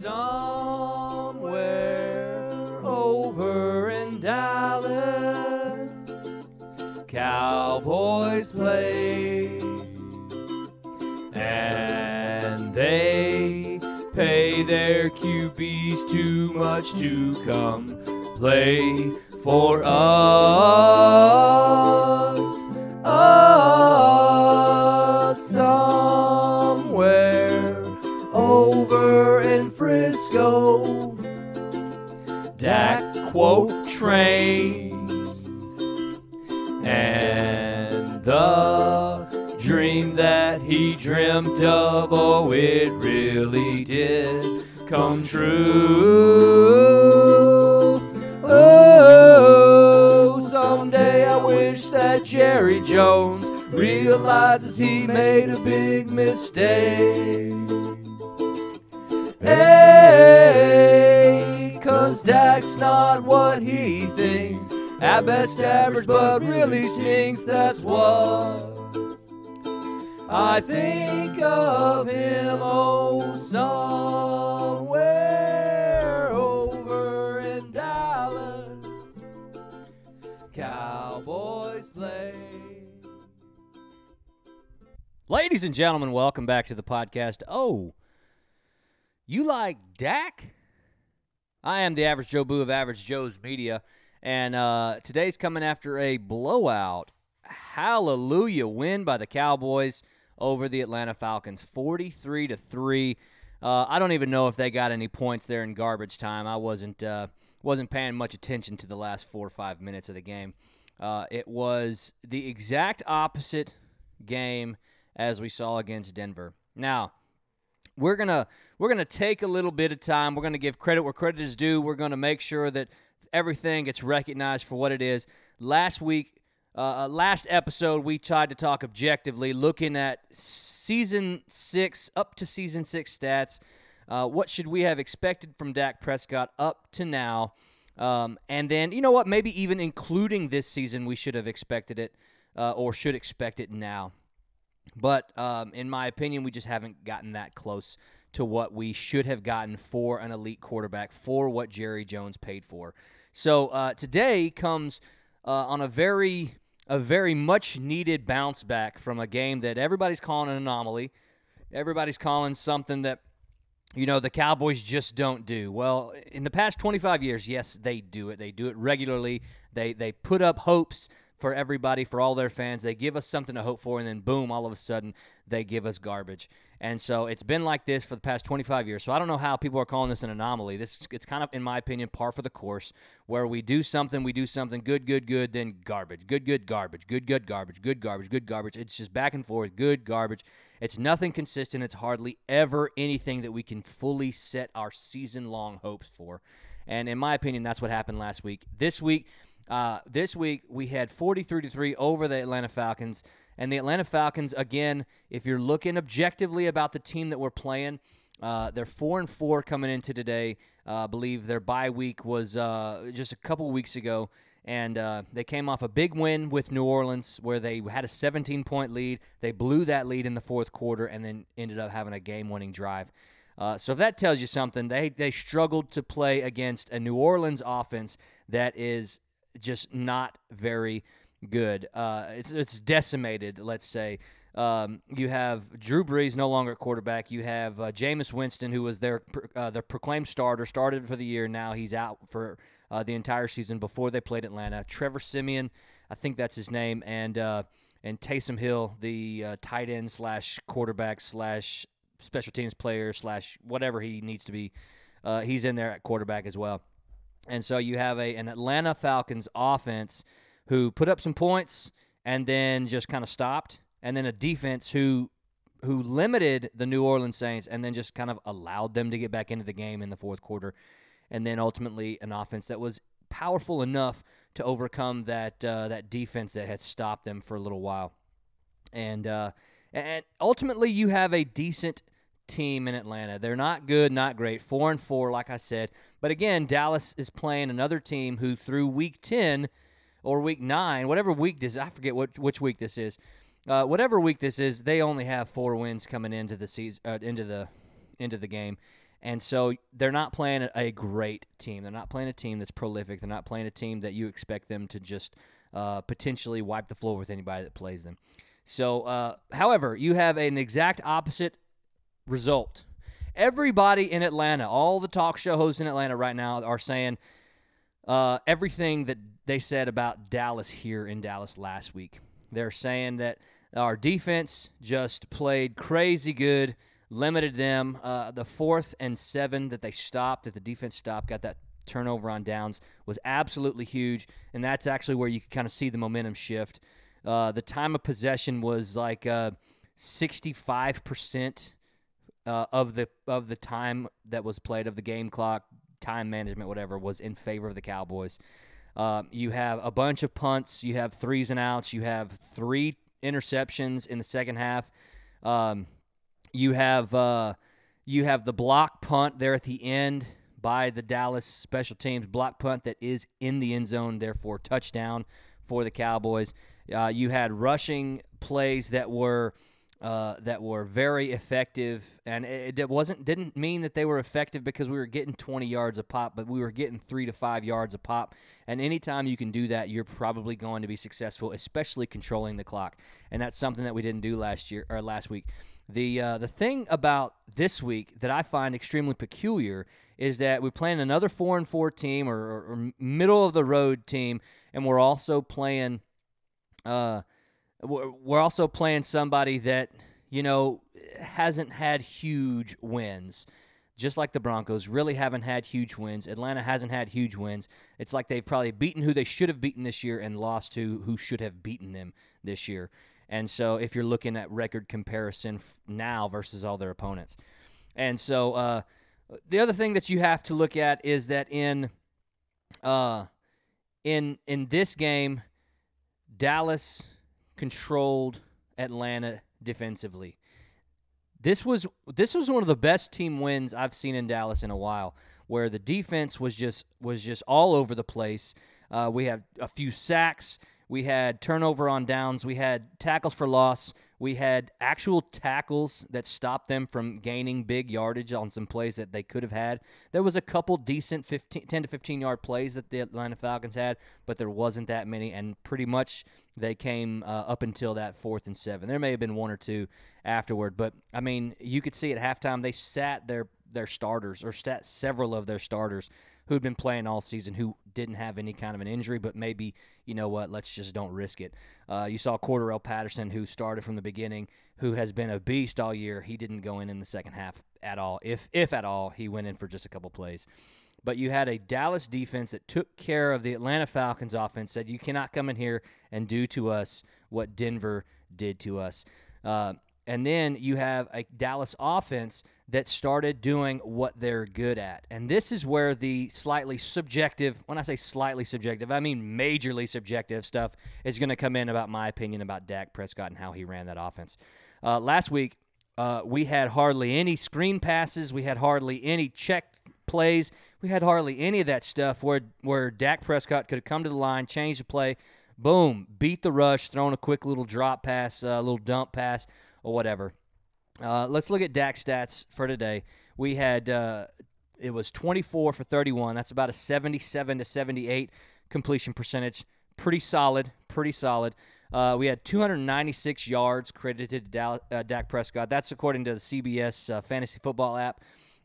Somewhere over in Dallas, Cowboys play. And they pay their QBs too much to come play for us. That he dreamt of, oh, it really did come true. Oh, someday I wish that Jerry Jones realizes he made a big mistake. Hey, cause Dak's not what he thinks. At best average, but really stinks. That's what I think of him. Oh, somewhere over in Dallas, Cowboys play. Ladies and gentlemen, welcome back to the podcast. Oh, you like Dak? I am the average Joe Boo of Average Joe's Media, and uh, today's coming after a blowout, hallelujah win by the Cowboys over the Atlanta Falcons, forty-three to three. Uh, I don't even know if they got any points there in garbage time. I wasn't uh, wasn't paying much attention to the last four or five minutes of the game. Uh, it was the exact opposite game as we saw against Denver. Now, we're gonna we're gonna take a little bit of time. We're gonna give credit where credit is due. We're gonna make sure that everything gets recognized for what it is. Last week, uh, uh, last episode, we tried to talk objectively, looking at season six up to season six stats. Uh, what should we have expected from Dak Prescott up to now? Um, and then, you know what? Maybe even including this season, we should have expected it uh, or should expect it now. But um, in my opinion, we just haven't gotten that close to what we should have gotten for an elite quarterback for what Jerry Jones paid for. So uh, today comes uh, on a very a very much needed bounce back from a game that everybody's calling an anomaly. Everybody's calling something that you know the Cowboys just don't do. Well, in the past 25 years, yes, they do it. They do it regularly. They they put up hopes for everybody, for all their fans. They give us something to hope for, and then boom, all of a sudden they give us garbage. And so it's been like this for the past 25 years. So I don't know how people are calling this an anomaly. This it's kind of, in my opinion, par for the course, where we do something, we do something good, good, good, then garbage, good, good, garbage, good, good, garbage, good, garbage, good, garbage. It's just back and forth, good, garbage. It's nothing consistent. It's hardly ever anything that we can fully set our season-long hopes for. And in my opinion, that's what happened last week. This week, uh, this week we had 43 to three over the Atlanta Falcons, and the Atlanta Falcons again. If you're looking objectively about the team that we're playing, uh, they're four and four coming into today. Uh, I believe their bye week was uh, just a couple weeks ago, and uh, they came off a big win with New Orleans, where they had a 17 point lead. They blew that lead in the fourth quarter, and then ended up having a game winning drive. Uh, so if that tells you something, they they struggled to play against a New Orleans offense that is just not very good. Uh, it's it's decimated. Let's say um, you have Drew Brees no longer quarterback. You have uh, Jameis Winston, who was their uh, their proclaimed starter, started for the year. Now he's out for uh, the entire season. Before they played Atlanta, Trevor Siemian, I think that's his name, and uh, and Taysom Hill, the uh, tight end slash quarterback slash special teams player slash whatever he needs to be. Uh, he's in there at quarterback as well. And so you have a an Atlanta Falcons offense who put up some points and then just kind of stopped, and then a defense who who limited the New Orleans Saints and then just kind of allowed them to get back into the game in the fourth quarter, and then ultimately an offense that was powerful enough to overcome that uh, that defense that had stopped them for a little while, and uh, and ultimately you have a decent team in Atlanta. They're not good, not great. Four and four, like I said. But again, Dallas is playing another team who through week ten or week nine, whatever week this I forget which week this is. Uh, whatever week this is, they only have four wins coming into the season, uh, into the into the game, And so they're not playing a great team. They're not playing a team that's prolific. They're not playing a team that you expect them to just uh, potentially wipe the floor with anybody that plays them. So, uh, however, you have an exact opposite result. Everybody in Atlanta, all the talk show hosts in Atlanta right now are saying uh, everything that they said about Dallas here in Dallas last week. They're saying that our defense just played crazy good limited them. Uh, the fourth and seven that they stopped, that the defense stopped, got that turnover on downs, was absolutely huge. And that's actually where you can kind of see the momentum shift. Uh, the time of possession was like uh, 65% uh, of the of the time that was played of the game clock, time management, whatever, was in favor of the Cowboys. Uh, you have a bunch of punts. You have threes and outs. You have three interceptions in the second half. Um, you have uh, you have the block punt there at the end by the Dallas special teams block punt that is in the end zone, therefore touchdown for the Cowboys. Uh, you had rushing plays that were uh, that were very effective, and it, it, wasn't didn't mean that they were effective because we were getting 20 yards a pop, but we were getting three to five yards a pop. And anytime you can do that, you're probably going to be successful, especially controlling the clock. And that's something that we didn't do last year or last week. The uh, the thing about this week that I find extremely peculiar is that we're playing another four and four team or, or, or middle of the road team, and we're also playing. Uh, we're also playing somebody that you know hasn't had huge wins just like the Broncos, really haven't had huge wins. Atlanta hasn't had huge wins. It's like they've probably beaten who they should have beaten this year and lost to who should have beaten them this year. And so if you're looking at record comparison now versus all their opponents. And so uh, the other thing that you have to look at is that in uh, in in this game, Dallas controlled Atlanta defensively. This was this was one of the best team wins I've seen in Dallas in a while, where the defense was just was just all over the place. Uh, we had a few sacks. We had turnover on downs. We had tackles for loss. We had actual tackles that stopped them from gaining big yardage on some plays that they could have had. There was a couple decent 15, 10 to 15 yard plays that the Atlanta Falcons had, but there wasn't that many, and pretty much they came uh, up until that fourth and seven. There may have been one or two afterward, but I mean, you could see at halftime they sat their their starters or sat several of their starters who'd been playing all season who didn't have any kind of an injury, but maybe, you know what, let's just don't risk it. Uh, you saw Cordarrelle Patterson, who started from the beginning, who has been a beast all year. He didn't go in in the second half at all. If, if at all, he went in for just a couple plays. But you had a Dallas defense that took care of the Atlanta Falcons offense, said, you cannot come in here and do to us what Denver did to us. Uh, and then you have a Dallas offense – that started doing what they're good at. And this is where the slightly subjective, when I say slightly subjective, I mean majorly subjective stuff is going to come in about my opinion about Dak Prescott and how he ran that offense. Uh, last week, uh, we had hardly any screen passes. We had hardly any checked plays. We had hardly any of that stuff where, where Dak Prescott could have come to the line, changed the play, boom, beat the rush, thrown a quick little drop pass, a uh, little dump pass, or whatever. Uh, let's look at Dak stats for today. We had uh, it was 24 for 31. That's about a 77 to 78 completion percentage. Pretty solid. Pretty solid. Uh, we had 296 yards credited to Dallas, uh, Dak Prescott. That's according to the CBS uh, fantasy football app.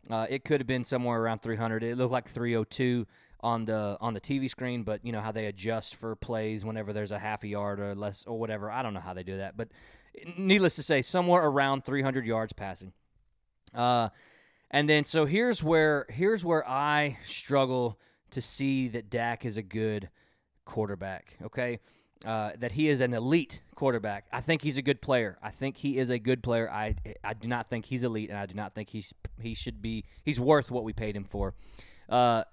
Uh, it could have been somewhere around 300. It looked like 302 on the on the TV screen, but you know how they adjust for plays whenever there's a half a yard or less or whatever. I don't know how they do that, but needless to say, somewhere around 300 yards passing. Uh, and then so here's where here's where I struggle to see that Dak is a good quarterback. Okay. Uh, that he is an elite quarterback. I think he's a good player. I think he is a good player. I I do not think he's elite, and I do not think he's he should be. He's worth what we paid him for. Uh,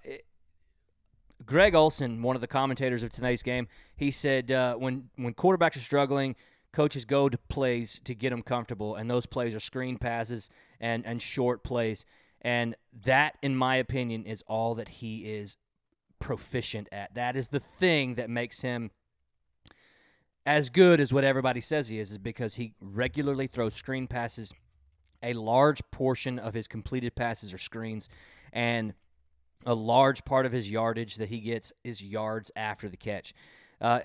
Greg Olsen, one of the commentators of tonight's game, he said uh, when when quarterbacks are struggling, coaches go to plays to get them comfortable, and those plays are screen passes and and short plays, and that, in my opinion, is all that he is proficient at. That is the thing that makes him as good as what everybody says he is, is because he regularly throws screen passes A large portion of his completed passes are screens, and a large part of his yardage that he gets is yards after the catch. Uh,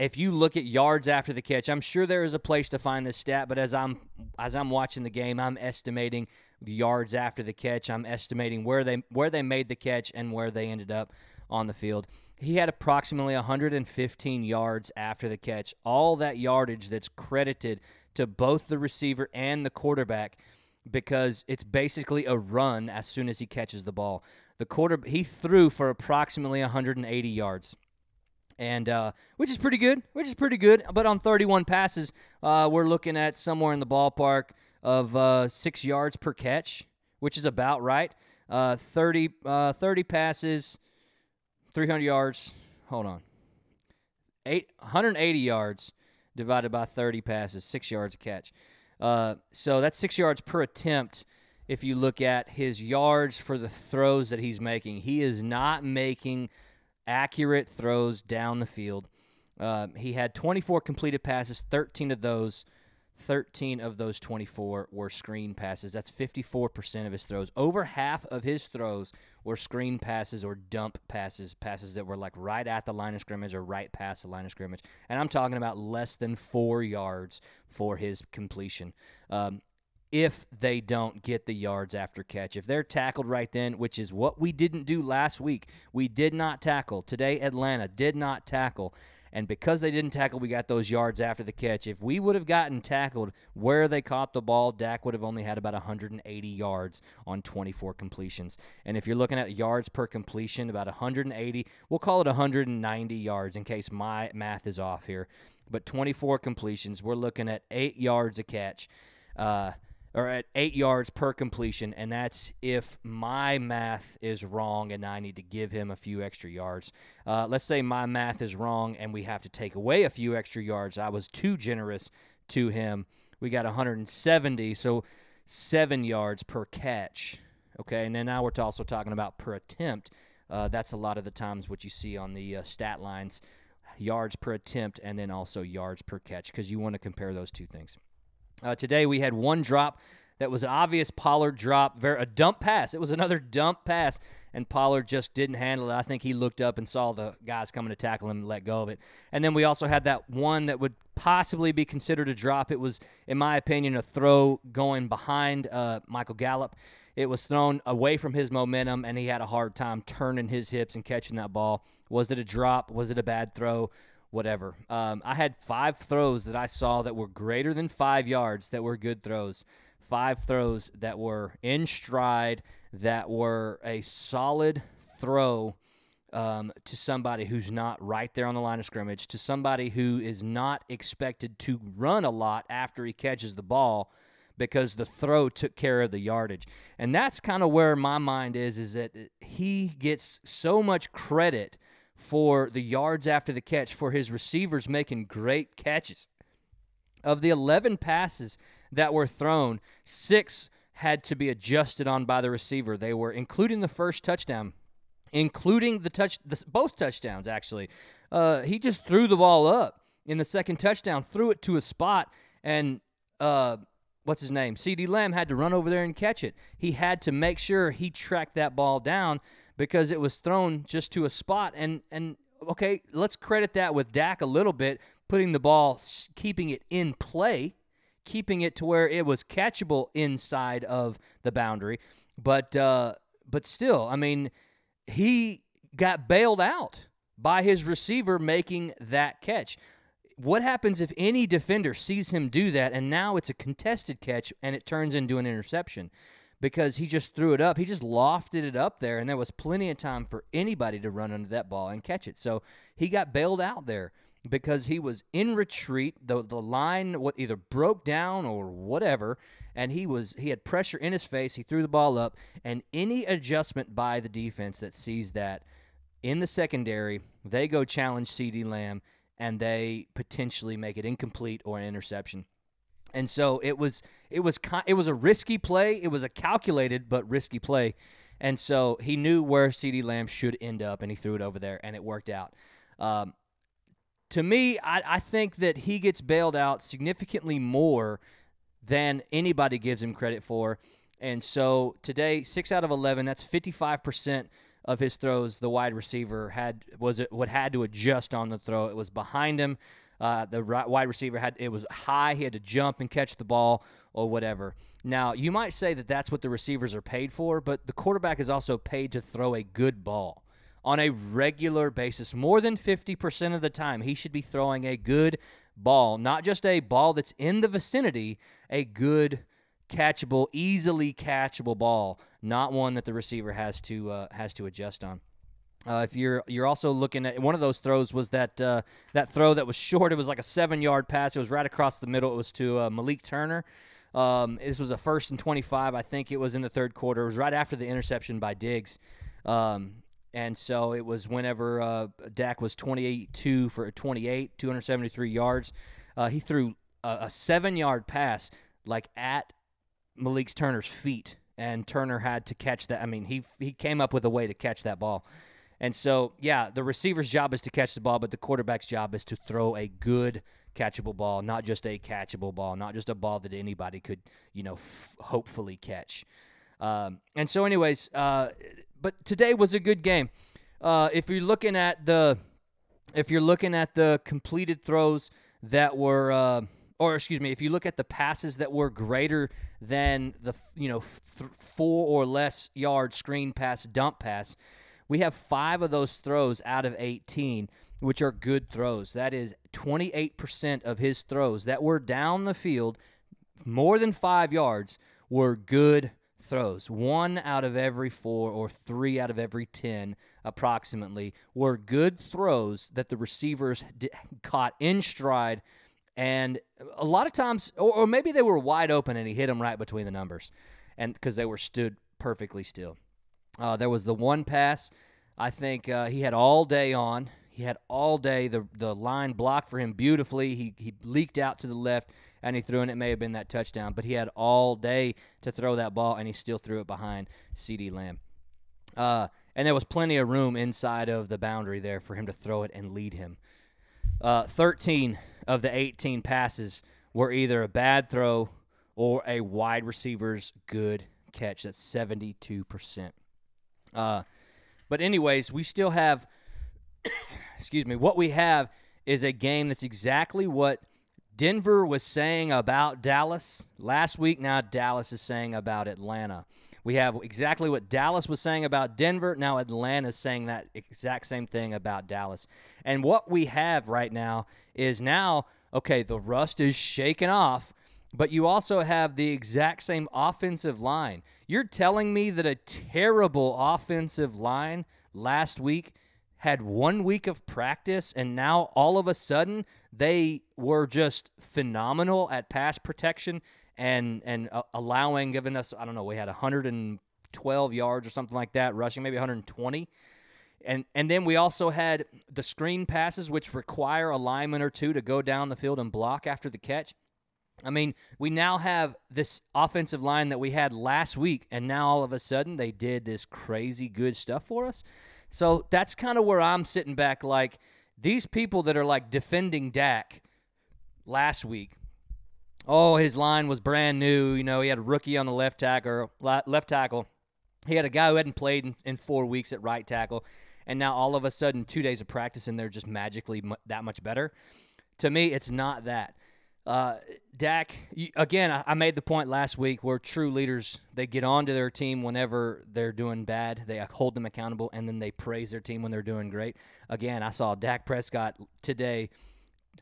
if you look at yards after the catch, I'm sure there is a place to find this stat, but as I'm as I'm watching the game, I'm estimating yards after the catch. I'm estimating where they where they made the catch and where they ended up on the field. He had approximately 115 yards after the catch. All that yardage that's credited to both the receiver and the quarterback because it's basically a run as soon as he catches the ball. The quarter he threw for approximately 180 yards and uh, which is pretty good, which is pretty good. But on 31 passes, uh, we're looking at somewhere in the ballpark of uh, six yards per catch, which is about right. Uh, 30, uh, 30 passes, 300 yards. Hold on, eight 180 yards divided by 30 passes, six yards a catch. Uh, so that's six yards per attempt. If you look at his yards for the throws that he's making, he is not making accurate throws down the field. Uh, he had 24 completed passes, 13 of those 13 of those 24 were screen passes. That's 54% of his throws. Over half of his throws were screen passes or dump passes, passes that were like right at the line of scrimmage or right past the line of scrimmage. And I'm talking about less than four yards for his completion. Um, if they don't get the yards after catch. If they're tackled right then, which is what we didn't do last week, we did not tackle. Today, Atlanta did not tackle. And because they didn't tackle, we got those yards after the catch. If we would have gotten tackled where they caught the ball, Dak would have only had about 180 yards on 24 completions. And if you're looking at yards per completion, about 180, we'll call it 190 yards in case my math is off here. But 24 completions, we're looking at eight yards a catch. Uh, or at eight yards per completion, and that's if my math is wrong and I need to give him a few extra yards. Uh, let's say my math is wrong and we have to take away a few extra yards. I was too generous to him. We got 170, so seven yards per catch. Okay, and then now we're also talking about per attempt. Uh, that's a lot of the times what you see on the uh, stat lines yards per attempt and then also yards per catch because you want to compare those two things. Uh, today we had one drop that was an obvious Pollard drop, a dump pass. It was another dump pass, and Pollard just didn't handle it. I think he looked up and saw the guys coming to tackle him and let go of it. And then we also had that one that would possibly be considered a drop. It was, in my opinion, a throw going behind uh, Michael Gallup. It was thrown away from his momentum, and he had a hard time turning his hips and catching that ball. Was it a drop? Was it a bad throw? Whatever. Um, I had five throws that I saw that were greater than five yards that were good throws. Five throws that were in stride, that were a solid throw um, to somebody who's not right there on the line of scrimmage, to somebody who is not expected to run a lot after he catches the ball because the throw took care of the yardage. And that's kind of where my mind is is that he gets so much credit – for the yards after the catch for his receivers making great catches. Of the 11 passes that were thrown, six had to be adjusted on by the receiver. They were including the first touchdown, including the touch, the, both touchdowns actually. Uh, he just threw the ball up in the second touchdown, threw it to a spot, and uh, what's his name? CeeDee Lamb had to run over there and catch it. He had to make sure he tracked that ball down because it was thrown just to a spot. And and okay, let's credit that with Dak a little bit, putting the ball, keeping it in play, keeping it to where it was catchable inside of the boundary. But uh, but still, I mean, he got bailed out by his receiver making that catch. What happens if any defender sees him do that and now it's a contested catch and it turns into an interception? Because he just threw it up. He just lofted it up there, and there was plenty of time for anybody to run under that ball and catch it. So he got bailed out there because he was in retreat. The the line what either broke down or whatever, and he was he had pressure in his face. He threw the ball up, and any adjustment by the defense that sees that in the secondary, they go challenge CeeDee Lamb and they potentially make it incomplete or an interception. And so it was it was it was a risky play. It was a calculated but risky play. And so he knew where CeeDee Lamb should end up, and he threw it over there, and it worked out. Um, to me, I, I think that he gets bailed out significantly more than anybody gives him credit for. And so today, six out of 11, that's 55% of his throws the wide receiver had was it what had to adjust on the throw. It was behind him. Uh, the right, wide receiver had it was high. He had to jump and catch the ball or whatever. Now you might say that that's what the receivers are paid for, but the quarterback is also paid to throw a good ball on a regular basis. More than 50% of the time, he should be throwing a good ball, not just a ball that's in the vicinity, a good catchable, easily catchable ball, not one that the receiver has to uh, has to adjust on. Uh, if you're you're also looking at one of those throws was that uh, that throw that was short. It was like a seven yard pass. It was right across the middle. It was to uh, Malik Turner. Um, this was a first and 25. I think it was in the third quarter. It was right after the interception by Diggs. Um, and so it was whenever uh, Dak was 28 for 28, 273 yards. Uh, he threw a, a seven yard pass like at Malik Turner's feet, and Turner had to catch that. I mean, he he came up with a way to catch that ball. And so, yeah, the receiver's job is to catch the ball, but the quarterback's job is to throw a good catchable ball, not just a catchable ball, not just a ball that anybody could, you know, f- hopefully catch. Um, and so, anyways, uh, but today was a good game. Uh, if you're looking at the, if you're looking at the completed throws that were, uh, or excuse me, if you look at the passes that were greater than the, you know, th- four or less yard screen pass, dump pass, we have five of those throws out of 18, which are good throws. That is 28% of his throws that were down the field, more than five yards, were good throws. One out of every four or three out of every 10, approximately, were good throws that the receivers d- caught in stride. And a lot of times, or, or maybe they were wide open and he hit them right between the numbers and because they were stood perfectly still. Uh, there was the one pass I think uh, he had all day on. He had all day. The the line blocked for him beautifully. He he leaked out to the left and he threw, and it may have been that touchdown. But he had all day to throw that ball, and he still threw it behind CeeDee Lamb. Uh, and there was plenty of room inside of the boundary there for him to throw it and lead him. Uh, 13 of the 18 passes were either a bad throw or a wide receiver's good catch. That's 72%. Uh, but, anyways, we still have, excuse me, what we have is a game that's exactly what Denver was saying about Dallas last week. Now Dallas is saying about Atlanta. We have exactly what Dallas was saying about Denver. Now Atlanta is saying that exact same thing about Dallas. And what we have right now is now, okay, the rust is shaken off, but you also have the exact same offensive line. You're telling me that a terrible offensive line last week had one week of practice and now all of a sudden they were just phenomenal at pass protection and and uh, allowing giving us I don't know we had 112 yards or something like that rushing maybe 120 and and then we also had the screen passes which require a lineman or two to go down the field and block after the catch I mean, we now have this offensive line that we had last week, and now all of a sudden they did this crazy good stuff for us. So that's kind of where I'm sitting back. Like these people that are like defending Dak last week. Oh, his line was brand new. You know, he had a rookie on the left tackle. Left tackle. He had a guy who hadn't played in, in four weeks at right tackle, and now all of a sudden, two days of practice, and they're just magically that much better. To me, it's not that. Uh, Dak, again, I made the point last week where true leaders they get onto their team whenever they're doing bad, they hold them accountable, and then they praise their team when they're doing great. Again, I saw Dak Prescott today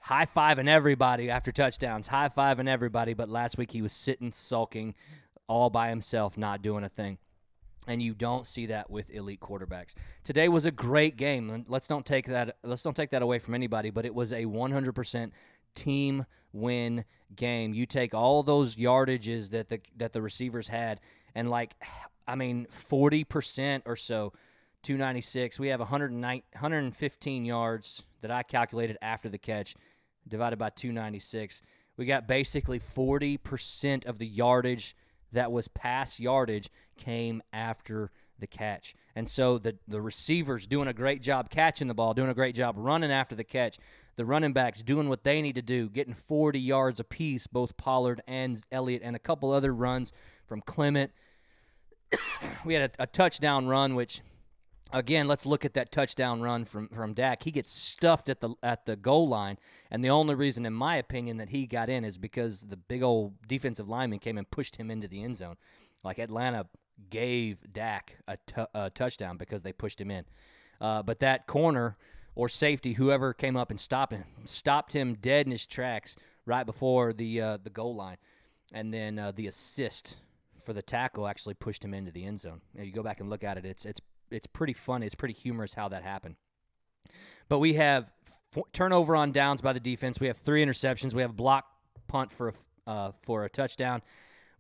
high fiving everybody after touchdowns, high fiving everybody, but last week he was sitting sulking all by himself, not doing a thing. And you don't see that with elite quarterbacks. Today was a great game. Let's don't take that. Let's don't take that away from anybody. But it was a 100% team win game. You take all those yardages that the that the receivers had, and like, I mean, forty percent or so, two ninety six. We have 115 yards that I calculated after the catch, divided by two ninety six. We got basically forty percent of the yardage that was pass yardage came after the catch. And so the the receivers doing a great job catching the ball, doing a great job running after the catch the running backs doing what they need to do, getting 40 yards apiece, both Pollard and Elliott, and a couple other runs from Clement. we had a, a touchdown run, which again, let's look at that touchdown run from from Dak. He gets stuffed at the at the goal line, and the only reason, in my opinion, that he got in is because the big old defensive lineman came and pushed him into the end zone. Like Atlanta gave Dak a, t- a touchdown because they pushed him in, uh, but that corner or safety, whoever came up and stopped him, stopped him dead in his tracks right before the uh, the goal line, and then uh, the assist for the tackle actually pushed him into the end zone. Now, you go back and look at it; it's it's it's pretty funny. It's pretty humorous how that happened. But we have turnover on downs by the defense. We have three interceptions. We have block punt for a, uh, for a touchdown.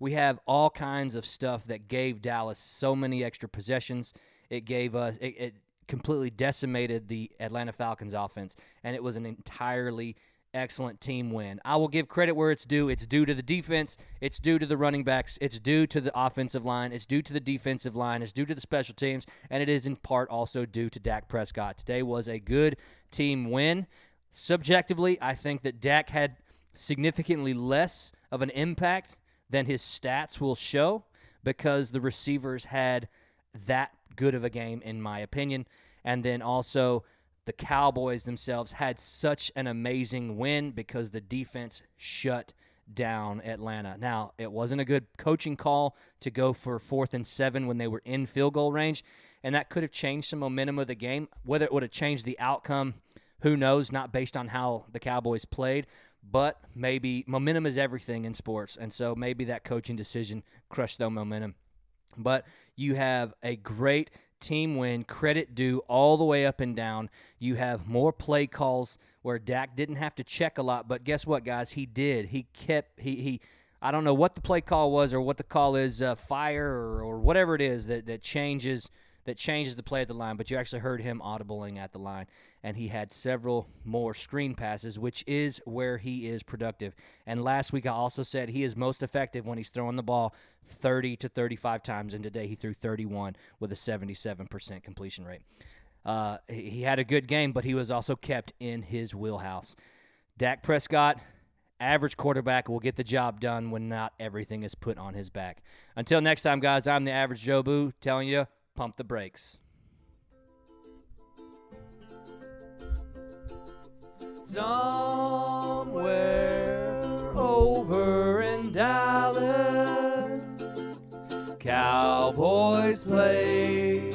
We have all kinds of stuff that gave Dallas so many extra possessions. It gave us it, it completely decimated the Atlanta Falcons offense, and it was an entirely excellent team win. I will give credit where it's due. It's due to the defense, it's due to the running backs, it's due to the offensive line, it's due to the defensive line, it's due to the special teams, and it is in part also due to Dak Prescott. Today was a good team win. Subjectively, I think that Dak had significantly less of an impact than his stats will show because the receivers had that good of a game, in my opinion. And then also, the Cowboys themselves had such an amazing win because the defense shut down Atlanta. Now, it wasn't a good coaching call to go for fourth and seven when they were in field goal range, and that could have changed some momentum of the game. Whether it would have changed the outcome, who knows, not based on how the Cowboys played, but maybe momentum is everything in sports, and so maybe that coaching decision crushed their momentum. But you have a great team win, credit due all the way up and down. You have more play calls where Dak didn't have to check a lot, but guess what, guys? He did. He kept he he. I don't know what the play call was or what the call is, uh, fire or, or whatever it is that that changes that changes the play at the line. But you actually heard him audibling at the line and he had several more screen passes, which is where he is productive. And last week I also said he is most effective when he's throwing the ball 30 to 35 times, and today he threw 31 with a 77% completion rate. Uh, he had a good game, but he was also kept in his wheelhouse. Dak Prescott, average quarterback, will get the job done when not everything is put on his back. Until next time, guys, I'm the average Joe Boo telling you, pump the brakes. Somewhere over in Dallas. Cowboys play,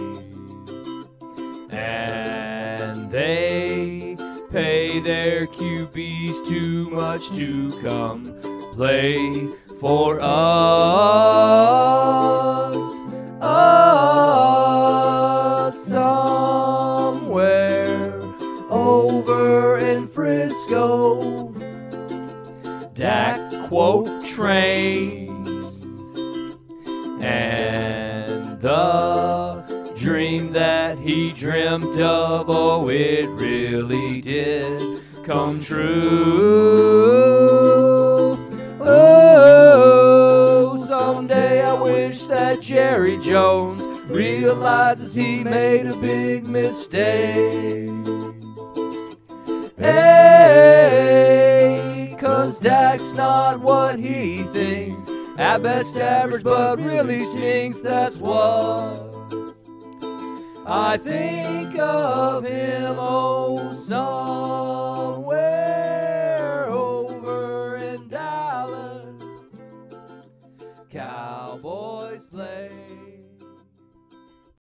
and they pay their QBs too much to come play for us. Us Frisco. Dak quote trains and the dream that he dreamt of, oh, it really did come true. Oh, someday I wish that Jerry Jones realizes he made a big mistake. Hey, cause Dak's not what he thinks. At best average, but really stinks. That's what I think of him. Oh, somewhere